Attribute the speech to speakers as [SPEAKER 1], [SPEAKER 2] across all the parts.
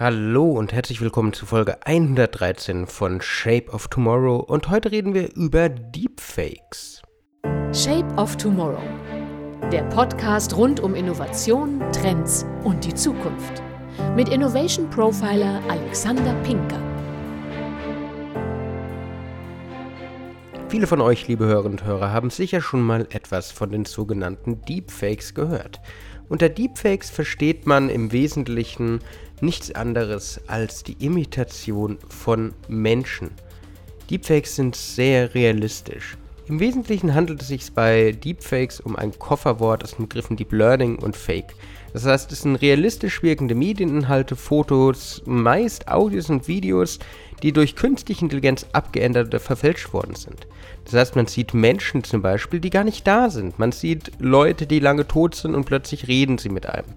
[SPEAKER 1] Hallo und herzlich willkommen zu Folge 113 von Shape of Tomorrow und heute reden wir über Deepfakes.
[SPEAKER 2] Shape of Tomorrow. Der Podcast rund um Innovation, Trends und die Zukunft. Mit Innovation Profiler Alexander Pinker.
[SPEAKER 1] Viele von euch, liebe Hörerinnen und Hörer, haben sicher schon mal etwas von den sogenannten Deepfakes gehört. Unter Deepfakes versteht man im Wesentlichen nichts anderes als die Imitation von Menschen. Deepfakes sind sehr realistisch. Im Wesentlichen handelt es sich bei Deepfakes um ein Kofferwort aus den Begriffen Deep Learning und Fake. Das heißt, es sind realistisch wirkende Medieninhalte, Fotos, meist Audios und Videos, die durch künstliche Intelligenz abgeändert oder verfälscht worden sind. Das heißt, man sieht Menschen zum Beispiel, die gar nicht da sind. Man sieht Leute, die lange tot sind und plötzlich reden sie mit einem.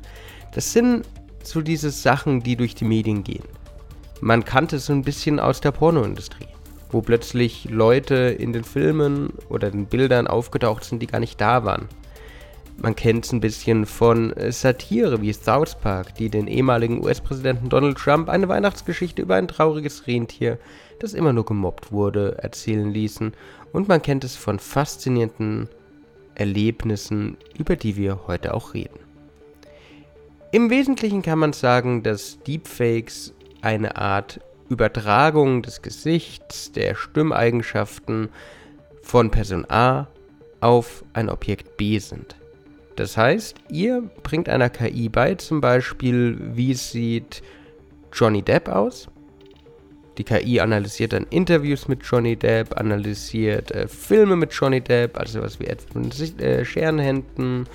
[SPEAKER 1] Das sind so diese Sachen, die durch die Medien gehen. Man kannte es so ein bisschen aus der Pornoindustrie, wo plötzlich Leute in den Filmen oder den Bildern aufgetaucht sind, die gar nicht da waren. Man kennt es ein bisschen von äh, Satire wie South Park, die den ehemaligen US-Präsidenten Donald Trump eine Weihnachtsgeschichte über ein trauriges Rentier, das immer nur gemobbt wurde, erzählen ließen. Und man kennt es von faszinierenden Erlebnissen, über die wir heute auch reden. Im Wesentlichen kann man sagen, dass Deepfakes eine Art Übertragung des Gesichts, der Stimmeigenschaften von Person A auf ein Objekt B sind. Das heißt, ihr bringt einer KI bei, zum Beispiel, wie sieht Johnny Depp aus. Die KI analysiert dann Interviews mit Johnny Depp, analysiert äh, Filme mit Johnny Depp, also was wie etwa äh, Scherenhänden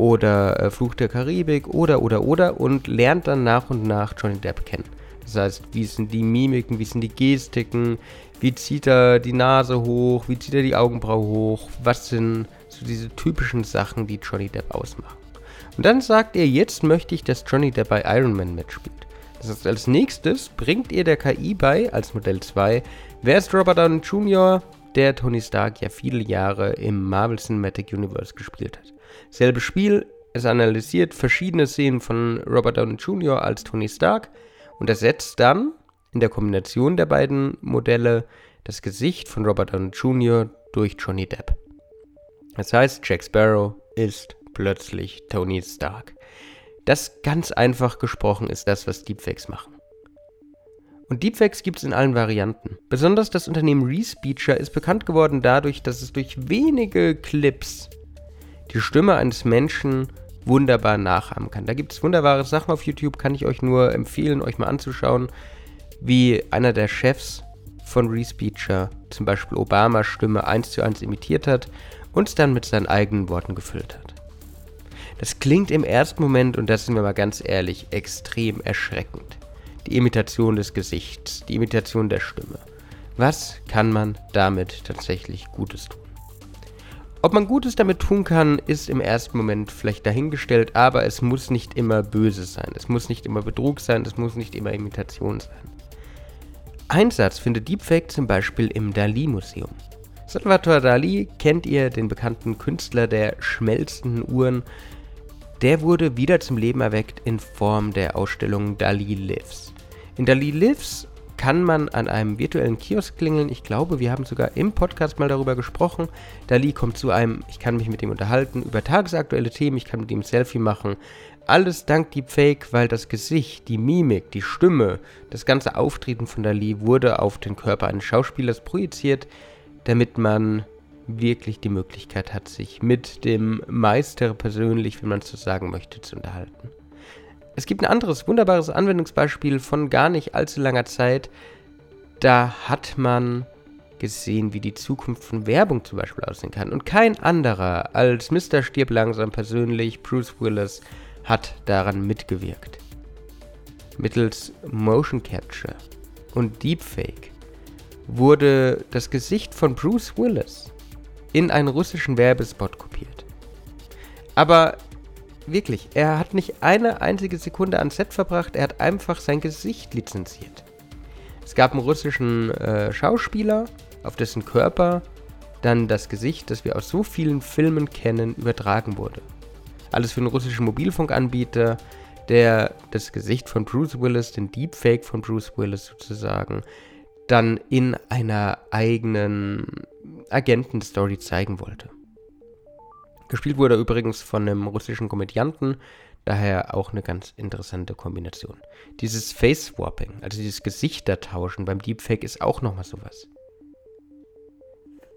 [SPEAKER 1] oder äh, Fluch der Karibik oder oder oder und lernt dann nach und nach Johnny Depp kennen. Das heißt, wie sind die Mimiken, wie sind die Gestiken, wie zieht er die Nase hoch, wie zieht er die Augenbraue hoch, was sind so diese typischen Sachen, die Johnny Depp ausmachen. Und dann sagt er, jetzt möchte ich, dass Johnny Depp bei Iron Man mitspielt. Das heißt, als nächstes bringt ihr der KI bei, als Modell 2, wer ist Robert Downey Jr., der Tony Stark ja viele Jahre im Marvel Cinematic Universe gespielt hat. Selbes Spiel, es analysiert verschiedene Szenen von Robert Downey Jr. als Tony Stark und ersetzt dann in der Kombination der beiden Modelle das Gesicht von Robert Downey Jr. durch Johnny Depp. Das heißt, Jack Sparrow ist plötzlich Tony Stark. Das ganz einfach gesprochen ist das, was Deepfakes machen. Und Deepfakes gibt es in allen Varianten. Besonders das Unternehmen Respeecher ist bekannt geworden dadurch, dass es durch wenige Clips die Stimme eines Menschen wunderbar nachahmen kann. Da gibt es wunderbare Sachen auf YouTube, kann ich euch nur empfehlen, euch mal anzuschauen, wie einer der Chefs von Respeecher zum Beispiel Obamas Stimme eins zu eins imitiert hat und dann mit seinen eigenen Worten gefüllt hat. Das klingt im ersten Moment, und das sind wir mal ganz ehrlich, extrem erschreckend. Die Imitation des Gesichts, die Imitation der Stimme. Was kann man damit tatsächlich Gutes tun? Ob man Gutes damit tun kann, ist im ersten Moment vielleicht dahingestellt, aber es muss nicht immer böse sein. Es muss nicht immer Betrug sein, es muss nicht immer Imitation sein. Einsatz findet Deepfake zum Beispiel im Dali-Museum. Salvatore Dali kennt ihr, den bekannten Künstler der schmelzenden Uhren. Der wurde wieder zum Leben erweckt in Form der Ausstellung Dali Lives. In Dali Lives kann man an einem virtuellen Kiosk klingeln. Ich glaube, wir haben sogar im Podcast mal darüber gesprochen. Dali kommt zu einem, ich kann mich mit ihm unterhalten über tagesaktuelle Themen, ich kann mit ihm ein Selfie machen. Alles dank Deepfake, weil das Gesicht, die Mimik, die Stimme, das ganze Auftreten von Dali wurde auf den Körper eines Schauspielers projiziert, damit man wirklich die Möglichkeit hat, sich mit dem Meister persönlich, wenn man es so sagen möchte, zu unterhalten. Es gibt ein anderes wunderbares Anwendungsbeispiel von gar nicht allzu langer Zeit. Da hat man gesehen, wie die Zukunft von Werbung zum Beispiel aussehen kann. Und kein anderer als Mr. Stirb langsam persönlich, Bruce Willis, hat daran mitgewirkt. Mittels Motion Capture und Deepfake wurde das Gesicht von Bruce Willis in einen russischen Werbespot kopiert. Aber Wirklich, er hat nicht eine einzige Sekunde ans Set verbracht, er hat einfach sein Gesicht lizenziert. Es gab einen russischen äh, Schauspieler, auf dessen Körper dann das Gesicht, das wir aus so vielen Filmen kennen, übertragen wurde. Alles für einen russischen Mobilfunkanbieter, der das Gesicht von Bruce Willis, den Deepfake von Bruce Willis sozusagen, dann in einer eigenen Agentenstory zeigen wollte. Gespielt wurde er übrigens von einem russischen Komödianten, daher auch eine ganz interessante Kombination. Dieses Face-Swapping, also dieses Gesichtertauschen beim Deepfake ist auch nochmal sowas.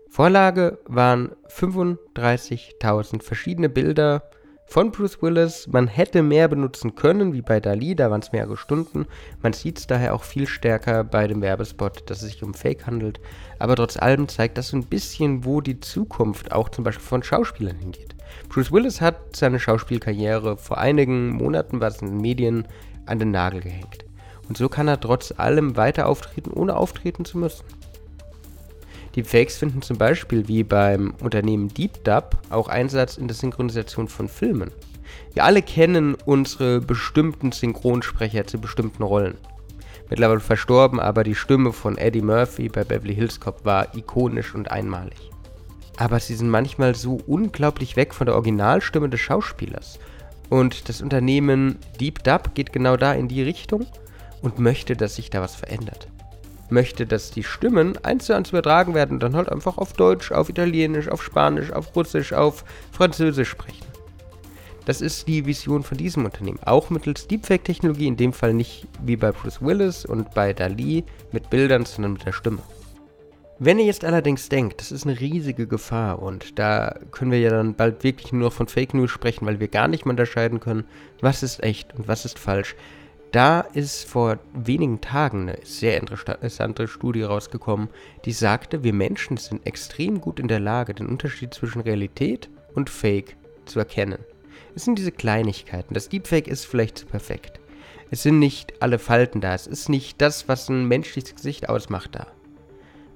[SPEAKER 1] Vorlage waren 35.000 verschiedene Bilder von Bruce Willis. Man hätte mehr benutzen können, wie bei Dali, da waren es mehrere Stunden. Man sieht es daher auch viel stärker bei dem Werbespot, dass es sich um Fake handelt. Aber trotz allem zeigt das so ein bisschen, wo die Zukunft auch zum Beispiel von Schauspielern hingeht. Bruce Willis hat seine Schauspielkarriere vor einigen Monaten, was in den Medien, an den Nagel gehängt. Und so kann er trotz allem weiter auftreten, ohne auftreten zu müssen. Die Fakes finden zum Beispiel wie beim Unternehmen DeepDub auch Einsatz in der Synchronisation von Filmen. Wir alle kennen unsere bestimmten Synchronsprecher zu bestimmten Rollen. Mittlerweile verstorben, aber die Stimme von Eddie Murphy bei Beverly Hills Cop war ikonisch und einmalig. Aber sie sind manchmal so unglaublich weg von der Originalstimme des Schauspielers. Und das Unternehmen DeepDub geht genau da in die Richtung und möchte, dass sich da was verändert möchte, dass die Stimmen eins zu eins übertragen werden und dann halt einfach auf Deutsch, auf Italienisch, auf Spanisch, auf Russisch, auf Französisch sprechen. Das ist die Vision von diesem Unternehmen. Auch mittels Deepfake-Technologie, in dem Fall nicht wie bei Bruce Willis und bei Dali mit Bildern, sondern mit der Stimme. Wenn ihr jetzt allerdings denkt, das ist eine riesige Gefahr und da können wir ja dann bald wirklich nur von Fake News sprechen, weil wir gar nicht mehr unterscheiden können, was ist echt und was ist falsch, da ist vor wenigen Tagen eine sehr interessante Studie rausgekommen, die sagte, wir Menschen sind extrem gut in der Lage, den Unterschied zwischen Realität und Fake zu erkennen. Es sind diese Kleinigkeiten. Das Deepfake ist vielleicht zu perfekt. Es sind nicht alle Falten da. Es ist nicht das, was ein menschliches Gesicht ausmacht da.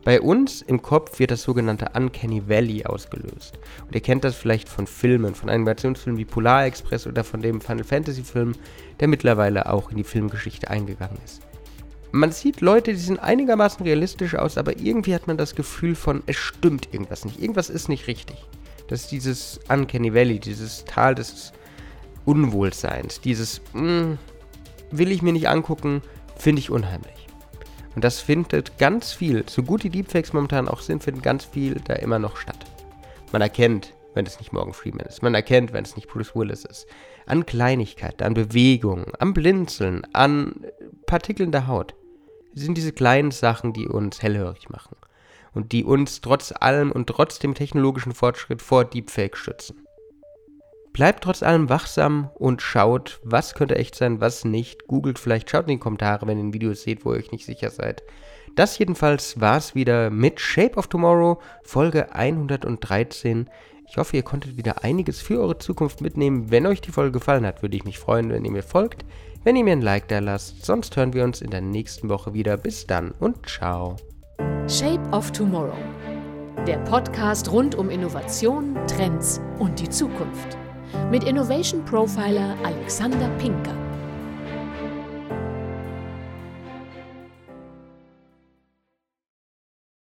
[SPEAKER 1] Bei uns im Kopf wird das sogenannte Uncanny Valley ausgelöst. Und ihr kennt das vielleicht von Filmen, von Animationsfilmen wie Polar Express oder von dem Final Fantasy Film, der mittlerweile auch in die Filmgeschichte eingegangen ist. Man sieht Leute, die sehen einigermaßen realistisch aus, aber irgendwie hat man das Gefühl von, es stimmt irgendwas nicht. Irgendwas ist nicht richtig. Das ist dieses Uncanny Valley, dieses Tal des Unwohlseins, dieses, mh, hm, will ich mir nicht angucken, finde ich unheimlich. Und das findet ganz viel, so gut die Deepfakes momentan auch sind, findet ganz viel da immer noch statt. Man erkennt, wenn es nicht Morgan Freeman ist. Man erkennt, wenn es nicht Bruce Willis ist. An Kleinigkeiten, an Bewegungen, an Blinzeln, an Partikeln der Haut. Das sind diese kleinen Sachen, die uns hellhörig machen. Und die uns trotz allem und trotz dem technologischen Fortschritt vor Deepfake schützen. Bleibt trotz allem wachsam und schaut, was könnte echt sein, was nicht. Googelt vielleicht, schaut in die Kommentare, wenn ihr ein Video seht, wo ihr euch nicht sicher seid. Das jedenfalls war es wieder mit Shape of Tomorrow, Folge 113. Ich hoffe, ihr konntet wieder einiges für eure Zukunft mitnehmen. Wenn euch die Folge gefallen hat, würde ich mich freuen, wenn ihr mir folgt, wenn ihr mir ein Like da lasst. Sonst hören wir uns in der nächsten Woche wieder. Bis dann und ciao.
[SPEAKER 2] Shape of Tomorrow. Der Podcast rund um Innovation, Trends und die Zukunft mit Innovation Profiler Alexander Pinker.